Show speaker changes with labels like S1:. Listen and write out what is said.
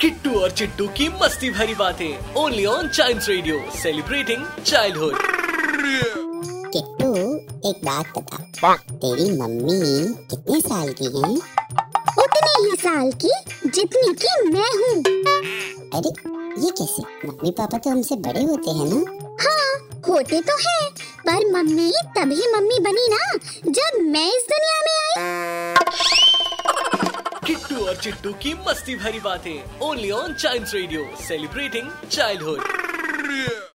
S1: किट्टू और चिट्टू की मस्ती भरी बातें only on child radio celebrating childhood
S2: Kittu एक बात बता। तेरी मम्मी कितने साल की है?
S3: उतने ही साल की जितनी की मैं हूँ।
S2: अरे ये कैसे? मम्मी पापा तो हमसे बड़े होते हैं ना?
S3: हाँ होते तो है। पर मम्मी, तभी मम्मी बनी ना, जब मैं इस दुनिया में आई।
S1: किट्टू और चिट्टू की मस्ती भरी बातें only on child radio celebrating childhood